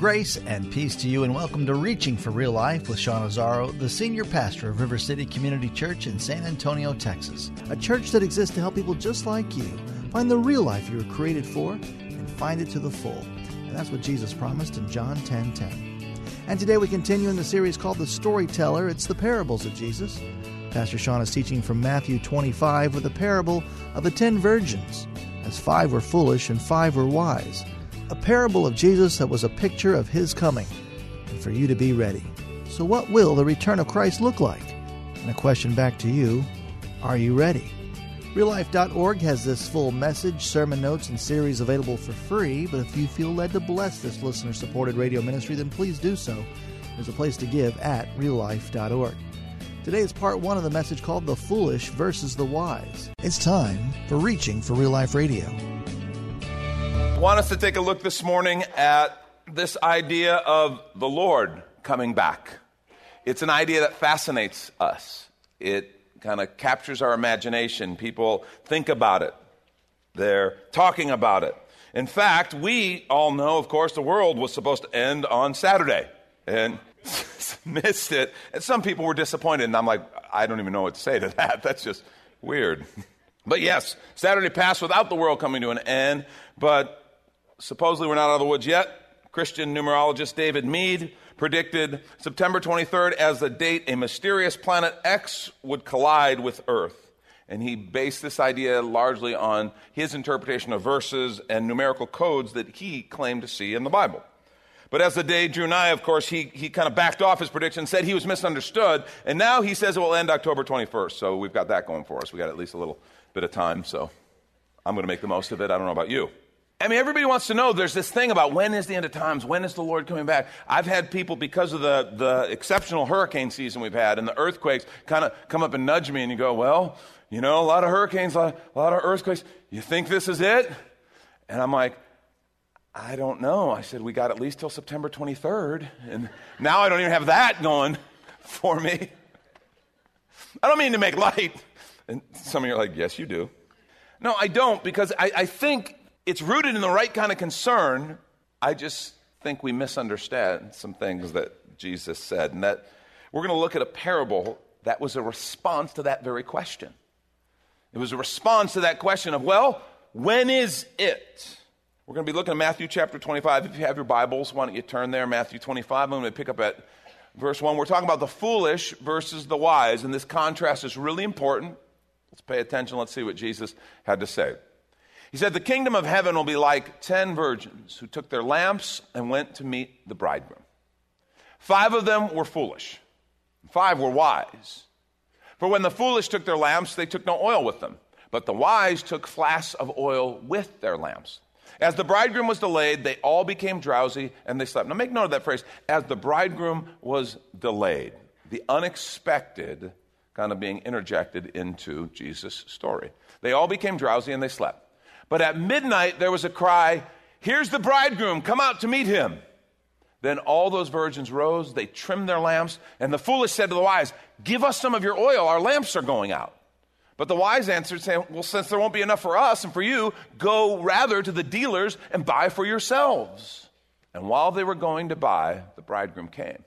Grace and peace to you, and welcome to Reaching for Real Life with Sean Azzaro, the senior pastor of River City Community Church in San Antonio, Texas. A church that exists to help people just like you find the real life you were created for and find it to the full. And that's what Jesus promised in John 10 10. And today we continue in the series called The Storyteller. It's the parables of Jesus. Pastor Sean is teaching from Matthew 25 with the parable of the ten virgins, as five were foolish and five were wise a parable of Jesus that was a picture of his coming, and for you to be ready. So, what will the return of Christ look like? And a question back to you Are you ready? RealLife.org has this full message, sermon notes, and series available for free, but if you feel led to bless this listener supported radio ministry, then please do so. There's a place to give at reallife.org. Today is part one of the message called The Foolish versus the Wise. It's time for Reaching for Real Life Radio want us to take a look this morning at this idea of the Lord coming back. It's an idea that fascinates us. It kind of captures our imagination. People think about it, they're talking about it. In fact, we all know, of course, the world was supposed to end on Saturday and missed it. And some people were disappointed, and I'm like, I don't even know what to say to that. That's just weird. But yes, Saturday passed without the world coming to an end, but supposedly we're not out of the woods yet. Christian numerologist David Meade predicted September 23rd as the date a mysterious planet X would collide with Earth. And he based this idea largely on his interpretation of verses and numerical codes that he claimed to see in the Bible. But as the day drew nigh, of course, he, he kind of backed off his prediction, said he was misunderstood, and now he says it will end October 21st. So we've got that going for us. we got at least a little bit of time, so I'm going to make the most of it. I don't know about you. I mean, everybody wants to know there's this thing about when is the end of times? When is the Lord coming back? I've had people, because of the, the exceptional hurricane season we've had and the earthquakes, kind of come up and nudge me and you go, well, you know, a lot of hurricanes, a lot, a lot of earthquakes. You think this is it? And I'm like, I don't know. I said, we got at least till September 23rd. And now I don't even have that going for me. I don't mean to make light. And some of you are like, yes, you do. No, I don't, because I, I think it's rooted in the right kind of concern. I just think we misunderstand some things that Jesus said, and that we're going to look at a parable that was a response to that very question. It was a response to that question of, well, when is it? We're going to be looking at Matthew chapter 25. If you have your Bibles, why don't you turn there? Matthew 25. I'm going to pick up at verse 1. We're talking about the foolish versus the wise, and this contrast is really important. Let's pay attention. Let's see what Jesus had to say. He said, The kingdom of heaven will be like ten virgins who took their lamps and went to meet the bridegroom. Five of them were foolish, five were wise. For when the foolish took their lamps, they took no oil with them, but the wise took flasks of oil with their lamps. As the bridegroom was delayed, they all became drowsy and they slept. Now make note of that phrase, as the bridegroom was delayed. The unexpected kind of being interjected into Jesus' story. They all became drowsy and they slept. But at midnight there was a cry, Here's the bridegroom, come out to meet him. Then all those virgins rose, they trimmed their lamps, and the foolish said to the wise, Give us some of your oil, our lamps are going out. But the wise answered, saying, Well, since there won't be enough for us and for you, go rather to the dealers and buy for yourselves. And while they were going to buy, the bridegroom came.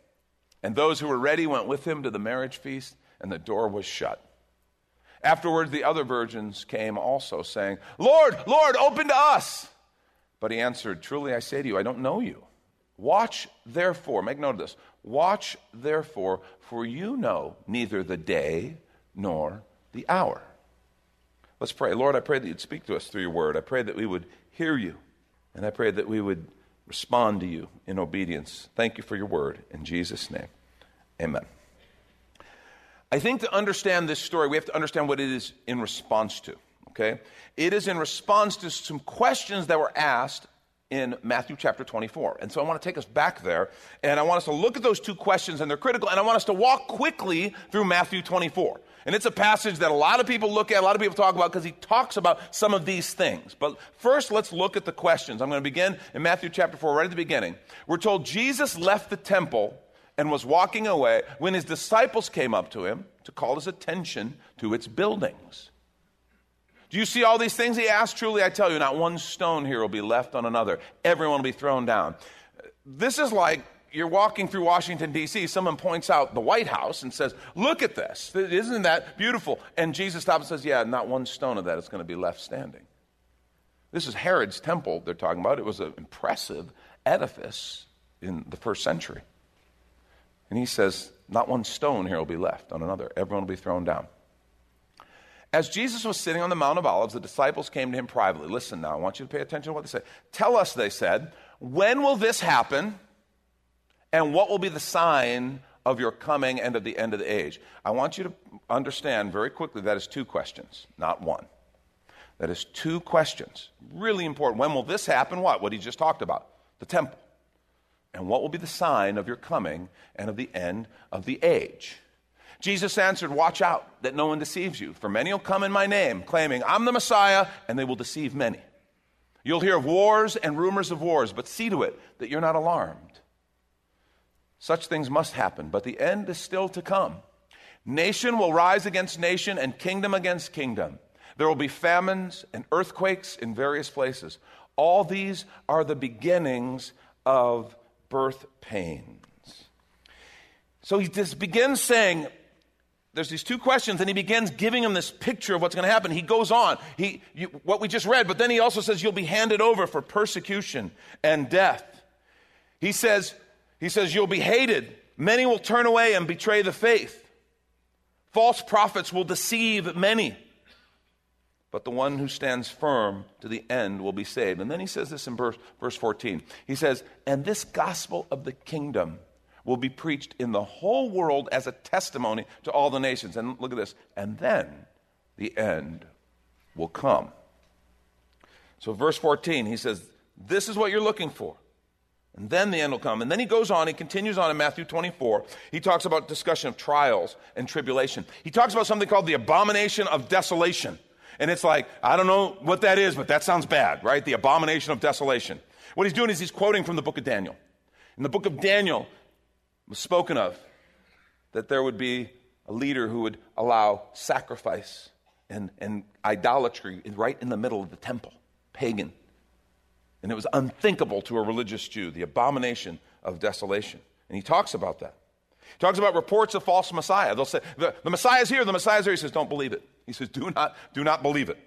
And those who were ready went with him to the marriage feast, and the door was shut. Afterwards, the other virgins came also, saying, Lord, Lord, open to us. But he answered, Truly I say to you, I don't know you. Watch therefore, make note of this. Watch therefore, for you know neither the day nor the hour. Let's pray. Lord, I pray that you'd speak to us through your word. I pray that we would hear you, and I pray that we would respond to you in obedience. Thank you for your word. In Jesus' name, amen. I think to understand this story, we have to understand what it is in response to. Okay? It is in response to some questions that were asked in Matthew chapter 24. And so I want to take us back there, and I want us to look at those two questions, and they're critical, and I want us to walk quickly through Matthew 24. And it's a passage that a lot of people look at, a lot of people talk about, because he talks about some of these things. But first, let's look at the questions. I'm going to begin in Matthew chapter 4, right at the beginning. We're told Jesus left the temple and was walking away when his disciples came up to him to call his attention to its buildings. Do you see all these things? He asked. Truly, I tell you, not one stone here will be left on another. Everyone will be thrown down. This is like you're walking through Washington, D.C., someone points out the White House and says, Look at this. Isn't that beautiful? And Jesus stops and says, Yeah, not one stone of that is going to be left standing. This is Herod's temple they're talking about. It was an impressive edifice in the first century. And he says, Not one stone here will be left on another. Everyone will be thrown down. As Jesus was sitting on the Mount of Olives, the disciples came to him privately. Listen now, I want you to pay attention to what they said. Tell us, they said, when will this happen? And what will be the sign of your coming and of the end of the age? I want you to understand very quickly that is two questions, not one. That is two questions. Really important. When will this happen? What? What he just talked about the temple. And what will be the sign of your coming and of the end of the age? Jesus answered, Watch out that no one deceives you, for many will come in my name, claiming, I'm the Messiah, and they will deceive many. You'll hear of wars and rumors of wars, but see to it that you're not alarmed. Such things must happen, but the end is still to come. Nation will rise against nation, and kingdom against kingdom. There will be famines and earthquakes in various places. All these are the beginnings of birth pains. So he just begins saying, there's these two questions, and he begins giving him this picture of what's going to happen. He goes on, he, you, what we just read, but then he also says, You'll be handed over for persecution and death. He says, he says, You'll be hated. Many will turn away and betray the faith. False prophets will deceive many. But the one who stands firm to the end will be saved. And then he says this in verse, verse 14. He says, And this gospel of the kingdom will be preached in the whole world as a testimony to all the nations. And look at this. And then the end will come. So, verse 14, he says, This is what you're looking for. And then the end will come. And then he goes on, he continues on in Matthew 24. He talks about discussion of trials and tribulation. He talks about something called the abomination of desolation. And it's like, I don't know what that is, but that sounds bad, right? The abomination of desolation. What he's doing is he's quoting from the book of Daniel. In the book of Daniel, was spoken of that there would be a leader who would allow sacrifice and, and idolatry right in the middle of the temple, pagan. And it was unthinkable to a religious Jew, the abomination of desolation. And he talks about that. He talks about reports of false Messiah. They'll say, the, the Messiah's here, the Messiah's here. He says, don't believe it. He says, do not, do not believe it.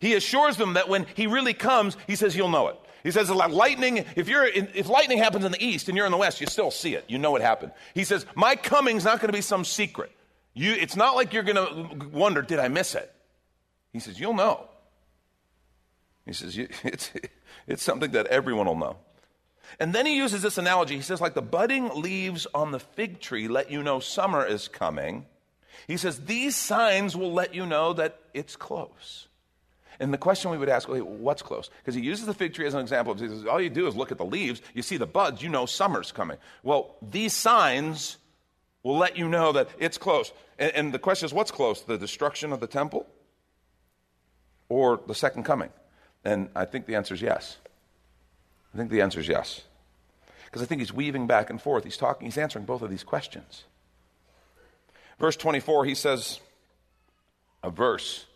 He assures them that when he really comes, he says you'll know it. He says, lightning, if, you're in, if lightning happens in the east and you're in the west, you still see it. You know it happened. He says, my coming's not going to be some secret. You, it's not like you're going to wonder, did I miss it? He says, you'll know. He says, it's, it's something that everyone will know. And then he uses this analogy. He says, like the budding leaves on the fig tree let you know summer is coming. He says, these signs will let you know that it's close. And the question we would ask, what's close? Because he uses the fig tree as an example. He says, all you do is look at the leaves, you see the buds, you know summer's coming. Well, these signs will let you know that it's close. And, and the question is, what's close? The destruction of the temple or the second coming? And I think the answer is yes. I think the answer is yes. Because I think he's weaving back and forth. He's talking, he's answering both of these questions. Verse 24, he says, a verse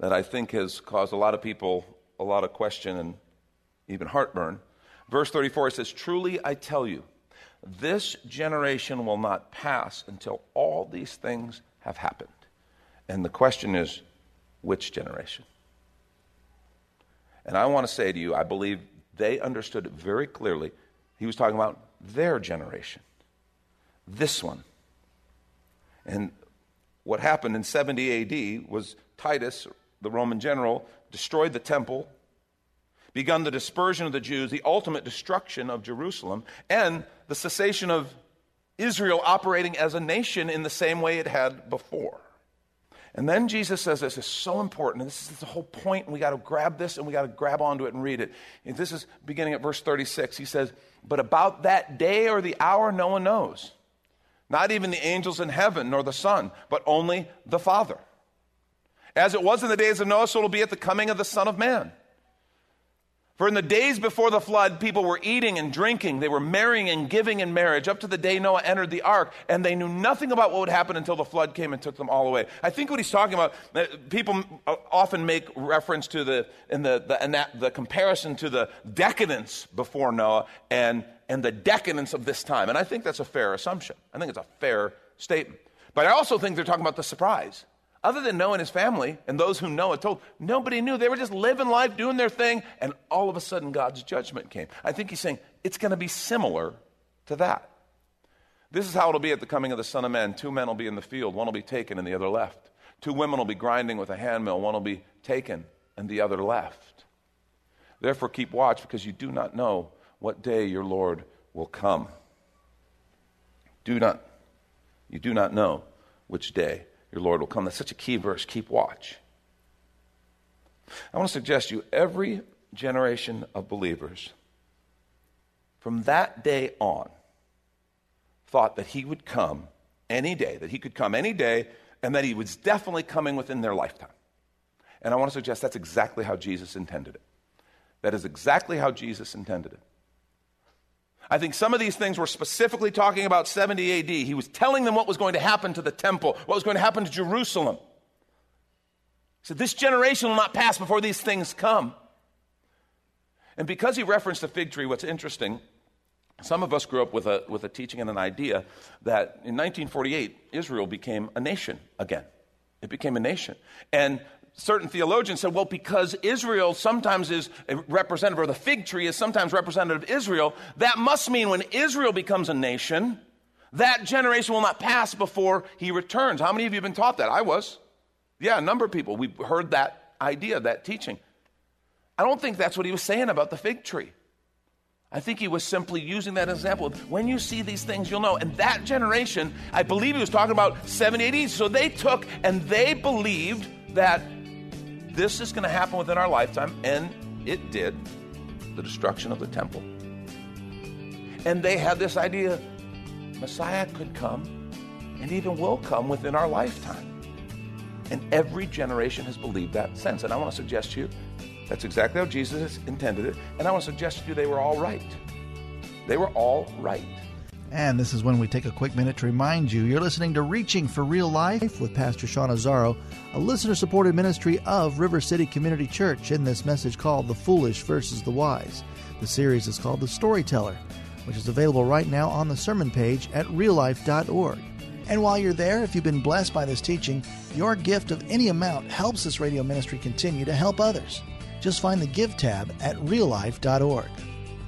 that I think has caused a lot of people a lot of question and even heartburn. Verse 34 says, Truly I tell you, this generation will not pass until all these things have happened. And the question is, which generation? And I want to say to you, I believe they understood it very clearly. He was talking about their generation, this one. And what happened in 70 AD was Titus the Roman general, destroyed the temple, begun the dispersion of the Jews, the ultimate destruction of Jerusalem, and the cessation of Israel operating as a nation in the same way it had before. And then Jesus says this is so important, and this is the whole point, we got to grab this and we got to grab onto it and read it. This is beginning at verse 36. He says, But about that day or the hour, no one knows. Not even the angels in heaven, nor the Son, but only the Father. As it was in the days of Noah, so it will be at the coming of the Son of Man. For in the days before the flood, people were eating and drinking. They were marrying and giving in marriage up to the day Noah entered the ark, and they knew nothing about what would happen until the flood came and took them all away. I think what he's talking about, uh, people often make reference to the, in the, the, in that, the comparison to the decadence before Noah and, and the decadence of this time. And I think that's a fair assumption. I think it's a fair statement. But I also think they're talking about the surprise. Other than Noah and his family and those who Noah told, nobody knew. They were just living life, doing their thing, and all of a sudden God's judgment came. I think he's saying it's going to be similar to that. This is how it'll be at the coming of the Son of Man. Two men will be in the field, one will be taken and the other left. Two women will be grinding with a handmill, one will be taken and the other left. Therefore, keep watch because you do not know what day your Lord will come. Do not, you do not know which day your Lord will come. That's such a key verse. Keep watch. I want to suggest to you every generation of believers from that day on thought that he would come any day, that he could come any day, and that he was definitely coming within their lifetime. And I want to suggest that's exactly how Jesus intended it. That is exactly how Jesus intended it. I think some of these things were specifically talking about 70 AD. He was telling them what was going to happen to the temple, what was going to happen to Jerusalem. He said, This generation will not pass before these things come. And because he referenced the fig tree, what's interesting, some of us grew up with a, with a teaching and an idea that in 1948, Israel became a nation again. It became a nation. And certain theologians said, well, because Israel sometimes is a representative, or the fig tree is sometimes representative of Israel, that must mean when Israel becomes a nation, that generation will not pass before he returns. How many of you have been taught that? I was. Yeah, a number of people. We heard that idea, that teaching. I don't think that's what he was saying about the fig tree. I think he was simply using that example. When you see these things, you'll know. And that generation, I believe he was talking about 70 AD. So they took and they believed that this is going to happen within our lifetime, and it did the destruction of the temple. And they had this idea Messiah could come and even will come within our lifetime. And every generation has believed that since. And I want to suggest to you that's exactly how Jesus intended it. And I want to suggest to you they were all right. They were all right. And this is when we take a quick minute to remind you you're listening to Reaching for Real Life with Pastor Sean Azzaro, a listener supported ministry of River City Community Church, in this message called The Foolish versus the Wise. The series is called The Storyteller, which is available right now on the sermon page at reallife.org. And while you're there, if you've been blessed by this teaching, your gift of any amount helps this radio ministry continue to help others. Just find the Give tab at reallife.org.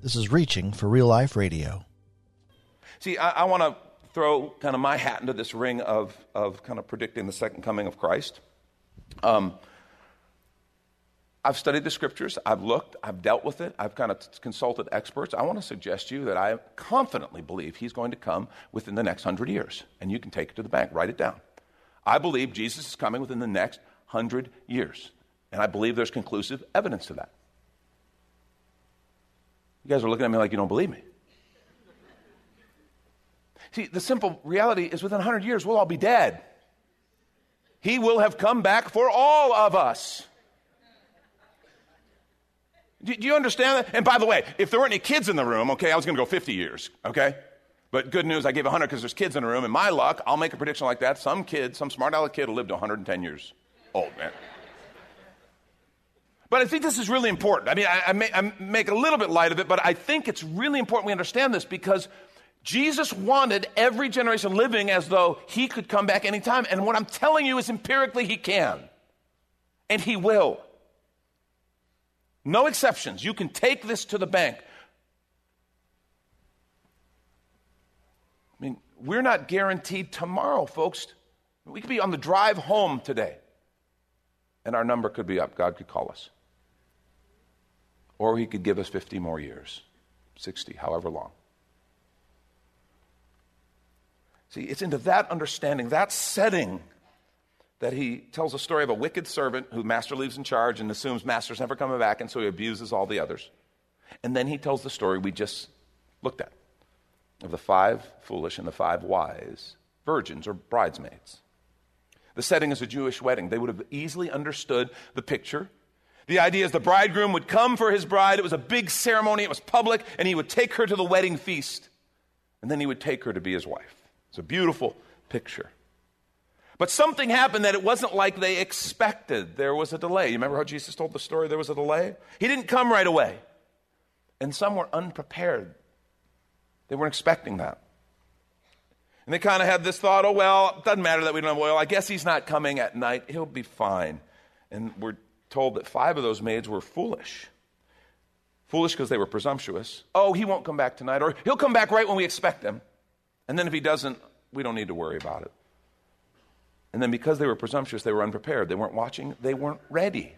This is Reaching for Real Life Radio. See, I, I want to throw kind of my hat into this ring of, of kind of predicting the second coming of Christ. Um, I've studied the scriptures, I've looked, I've dealt with it, I've kind of consulted experts. I want to suggest to you that I confidently believe he's going to come within the next hundred years. And you can take it to the bank, write it down. I believe Jesus is coming within the next hundred years. And I believe there's conclusive evidence to that. You guys are looking at me like you don't believe me. See, the simple reality is within 100 years, we'll all be dead. He will have come back for all of us. Do, do you understand that? And by the way, if there weren't any kids in the room, okay, I was going to go 50 years, okay? But good news, I gave 100 because there's kids in the room. And my luck, I'll make a prediction like that. Some kid, some smart aleck kid will live to 110 years old, man. But I think this is really important. I mean, I, I, may, I make a little bit light of it, but I think it's really important we understand this because Jesus wanted every generation living as though he could come back anytime. And what I'm telling you is empirically he can. And he will. No exceptions. You can take this to the bank. I mean, we're not guaranteed tomorrow, folks. We could be on the drive home today, and our number could be up. God could call us. Or He could give us 50 more years, 60, however long. See, it's into that understanding, that setting, that he tells a story of a wicked servant who master leaves in charge and assumes master's never coming back, and so he abuses all the others. And then he tells the story we just looked at of the five foolish and the five wise virgins or bridesmaids. The setting is a Jewish wedding. They would have easily understood the picture. The idea is the bridegroom would come for his bride. It was a big ceremony, it was public, and he would take her to the wedding feast. And then he would take her to be his wife. It's a beautiful picture. But something happened that it wasn't like they expected. There was a delay. You remember how Jesus told the story? There was a delay? He didn't come right away. And some were unprepared. They weren't expecting that. And they kind of had this thought oh, well, it doesn't matter that we don't have oil. I guess he's not coming at night. He'll be fine. And we're told that five of those maids were foolish. Foolish because they were presumptuous. Oh, he won't come back tonight. Or he'll come back right when we expect him. And then if he doesn't, we don't need to worry about it. And then because they were presumptuous, they were unprepared. They weren't watching, they weren't ready.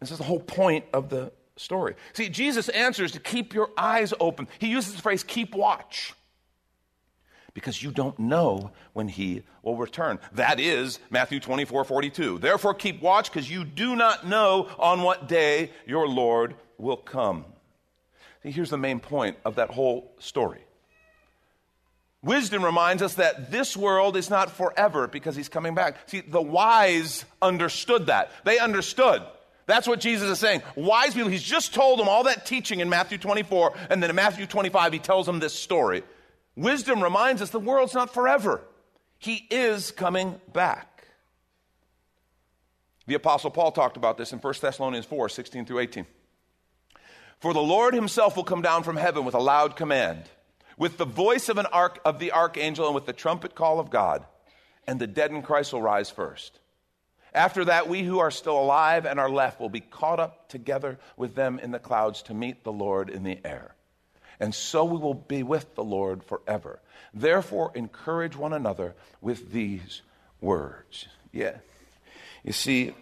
This is the whole point of the story. See, Jesus answers to keep your eyes open. He uses the phrase keep watch because you don't know when he will return. That is Matthew 24 42. Therefore, keep watch because you do not know on what day your Lord will come. See, here's the main point of that whole story Wisdom reminds us that this world is not forever because he's coming back. See, the wise understood that. They understood. That's what Jesus is saying. Wise people, he's just told them all that teaching in Matthew 24, and then in Matthew 25, he tells them this story. Wisdom reminds us the world's not forever, he is coming back. The Apostle Paul talked about this in 1 Thessalonians 4 16 through 18. For the Lord himself will come down from heaven with a loud command with the voice of, an arch, of the archangel and with the trumpet call of God, and the dead in Christ will rise first. After that, we who are still alive and are left will be caught up together with them in the clouds to meet the Lord in the air. And so we will be with the Lord forever. Therefore, encourage one another with these words. Yeah. You see,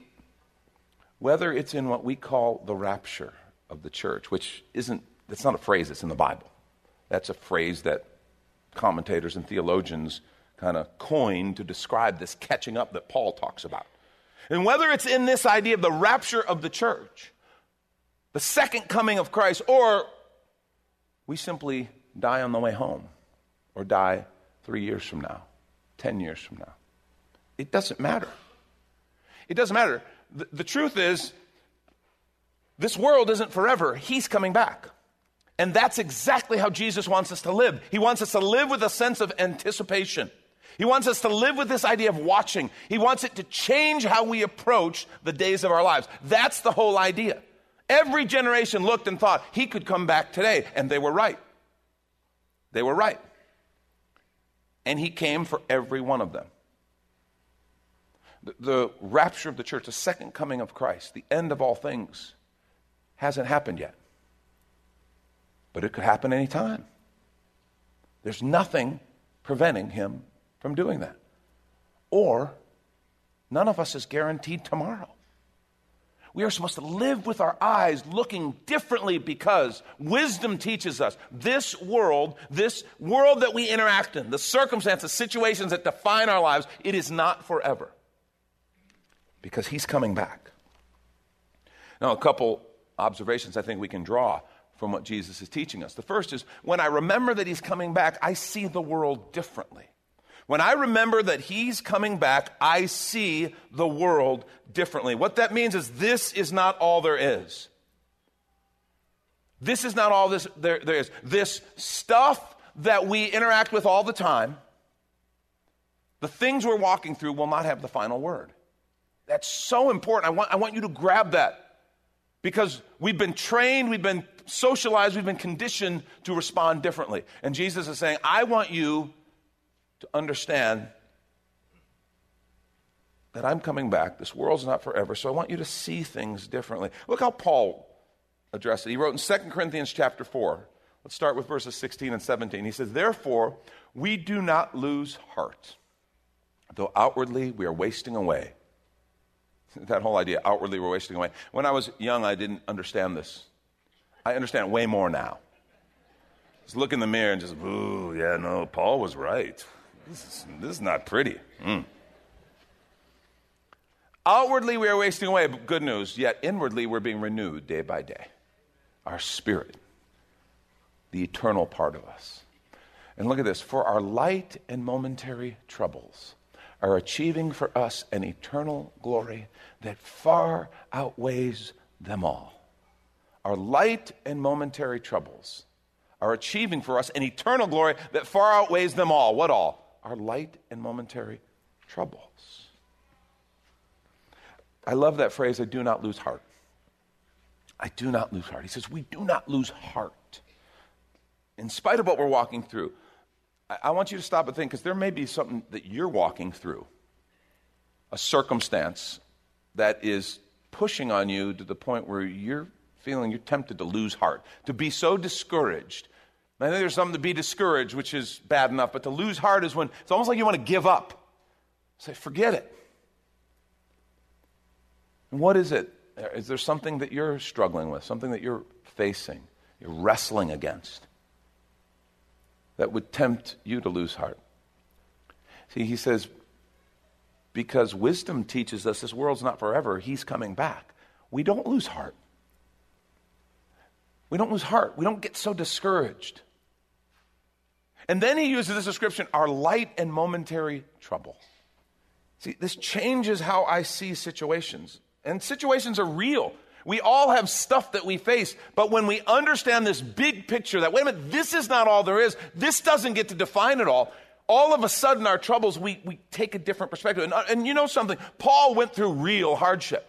whether it's in what we call the rapture of the church, which isn't, that's not a phrase, that's in the Bible. That's a phrase that commentators and theologians kind of coined to describe this catching up that Paul talks about. And whether it's in this idea of the rapture of the church, the second coming of Christ, or we simply die on the way home, or die three years from now, 10 years from now, it doesn't matter. It doesn't matter. The, the truth is, this world isn't forever. He's coming back. And that's exactly how Jesus wants us to live. He wants us to live with a sense of anticipation. He wants us to live with this idea of watching. He wants it to change how we approach the days of our lives. That's the whole idea. Every generation looked and thought he could come back today, and they were right. They were right. And he came for every one of them. The, the rapture of the church, the second coming of Christ, the end of all things, hasn't happened yet but it could happen any time. There's nothing preventing him from doing that. Or none of us is guaranteed tomorrow. We are supposed to live with our eyes looking differently because wisdom teaches us this world, this world that we interact in, the circumstances, situations that define our lives, it is not forever because he's coming back. Now, a couple observations I think we can draw from what Jesus is teaching us. The first is when I remember that he's coming back, I see the world differently. When I remember that he's coming back, I see the world differently. What that means is this is not all there is. This is not all this there, there is. This stuff that we interact with all the time, the things we're walking through will not have the final word. That's so important. I want, I want you to grab that because we've been trained, we've been socialized, we've been conditioned to respond differently. And Jesus is saying, I want you to understand that I'm coming back. This world's not forever, so I want you to see things differently. Look how Paul addressed it. He wrote in 2 Corinthians chapter 4. Let's start with verses 16 and 17. He says, Therefore, we do not lose heart, though outwardly we are wasting away. That whole idea, outwardly we're wasting away. When I was young, I didn't understand this. I understand way more now. Just look in the mirror and just, ooh, yeah, no, Paul was right. This is, this is not pretty. Mm. Outwardly, we are wasting away, but good news, yet inwardly, we're being renewed day by day. Our spirit, the eternal part of us. And look at this for our light and momentary troubles are achieving for us an eternal glory that far outweighs them all. Our light and momentary troubles are achieving for us an eternal glory that far outweighs them all. What all? Our light and momentary troubles. I love that phrase, I do not lose heart. I do not lose heart. He says, We do not lose heart. In spite of what we're walking through, I, want you to stop and think because there may be something that you're walking through, a circumstance that is pushing on you to the point where you're feeling you're tempted to lose heart, to be so discouraged. I think there's something to be discouraged, which is bad enough, but to lose heart is when it's almost like you want to give up. Say, forget it. And what is it? Is there something that you're struggling with, something that you're facing, you're wrestling against? that would tempt you to lose heart. See, he says, because wisdom teaches us this world's not forever, he's coming back. We don't lose heart. We don't lose heart. We don't get so discouraged. And then he uses this description our light and momentary trouble. See, this changes how I see situations. And situations are real. We all have stuff that we face, but when we understand this big picture that, wait a minute, this is not all there is, this doesn't get to define it all, all of a sudden our troubles, we, we take a different perspective. And, uh, and you know something? Paul went through real hardship.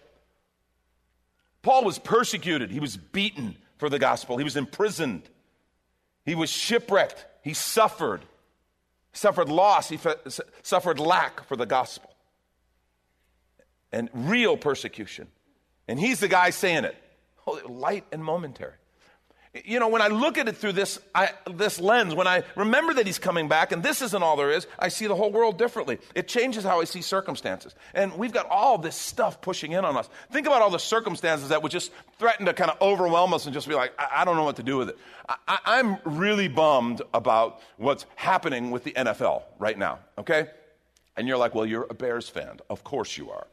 Paul was persecuted, he was beaten for the gospel, he was imprisoned, he was shipwrecked, he suffered, suffered loss, he suffered lack for the gospel, and real persecution. And he's the guy saying it. Oh, light and momentary. You know, when I look at it through this, I, this lens, when I remember that he's coming back and this isn't all there is, I see the whole world differently. It changes how I see circumstances. And we've got all this stuff pushing in on us. Think about all the circumstances that would just threaten to kind of overwhelm us and just be like, I, I don't know what to do with it. I, I'm really bummed about what's happening with the NFL right now, okay? And you're like, well, you're a Bears fan. Of course you are.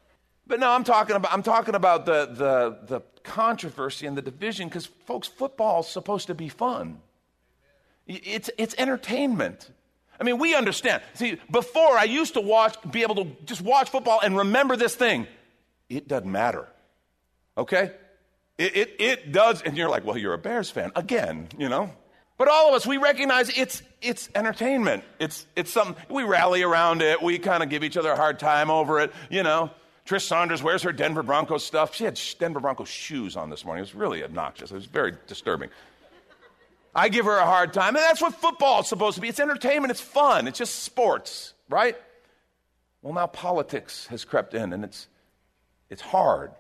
But no, I'm talking about, I'm talking about the, the, the controversy and the division because, folks, football's supposed to be fun. It's, it's entertainment. I mean, we understand. See, before I used to watch, be able to just watch football and remember this thing. It doesn't matter. Okay? It, it, it does. And you're like, well, you're a Bears fan. Again, you know? But all of us, we recognize it's, it's entertainment. It's, it's something, we rally around it. We kind of give each other a hard time over it, you know? Trish Saunders wears her Denver Broncos stuff. She had Denver Broncos shoes on this morning. It was really obnoxious. It was very disturbing. I give her a hard time, and that's what football is supposed to be. It's entertainment, it's fun, it's just sports, right? Well, now politics has crept in, and it's, it's hard.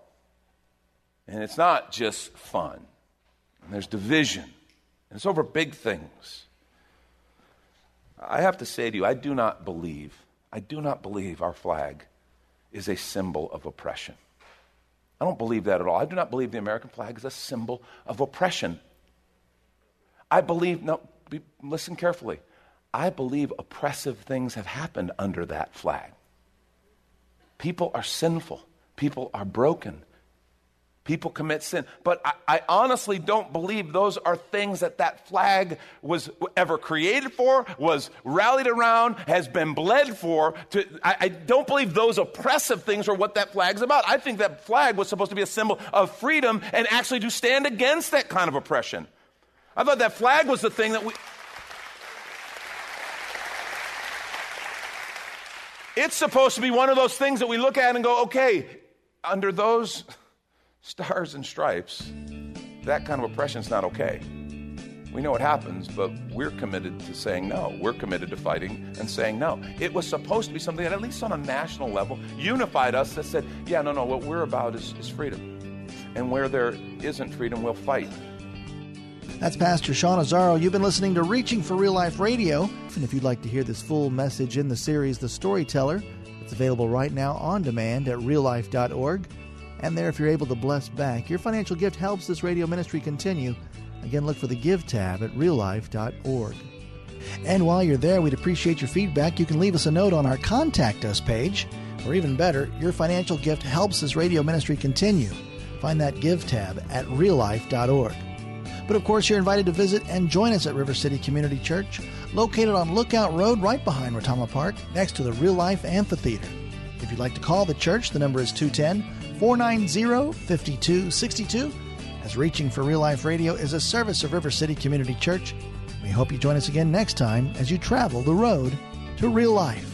And it's not just fun. And there's division, and it's over big things. I have to say to you, I do not believe, I do not believe our flag is a symbol of oppression. I don't believe that at all. I do not believe the American flag is a symbol of oppression. I believe, no, be, listen carefully. I believe oppressive things have happened under that flag. People are sinful, people are broken. People commit sin. But I, I, honestly don't believe those are things that that flag was ever created for, was rallied around, has been bled for. To, I, I don't believe those oppressive things are what that flag's about. I think that flag was supposed to be a symbol of freedom and actually to stand against that kind of oppression. I thought that flag was the thing that we. It's supposed to be one of those things that we look at and go, okay, under those stars and stripes, that kind of oppression is not okay. We know it happens, but we're committed to saying no. We're committed to fighting and saying no. It was supposed to be something that, at least on a national level, unified us that said, yeah, no, no, what we're about is, is freedom. And where there isn't freedom, we'll fight. That's Pastor Sean Azzaro. You've been listening to Reaching for Real Life Radio. And if you'd like to hear this full message in the series, The Storyteller, it's available right now on demand at reallife.org. And there, if you're able to bless back, your financial gift helps this radio ministry continue. Again, look for the Give tab at reallife.org. And while you're there, we'd appreciate your feedback. You can leave us a note on our Contact Us page. Or even better, your financial gift helps this radio ministry continue. Find that Give tab at reallife.org. But of course, you're invited to visit and join us at River City Community Church, located on Lookout Road right behind Rotama Park, next to the Real Life Amphitheater. If you'd like to call the church, the number is 210 490 5262. As Reaching for Real Life Radio is a service of River City Community Church, we hope you join us again next time as you travel the road to real life.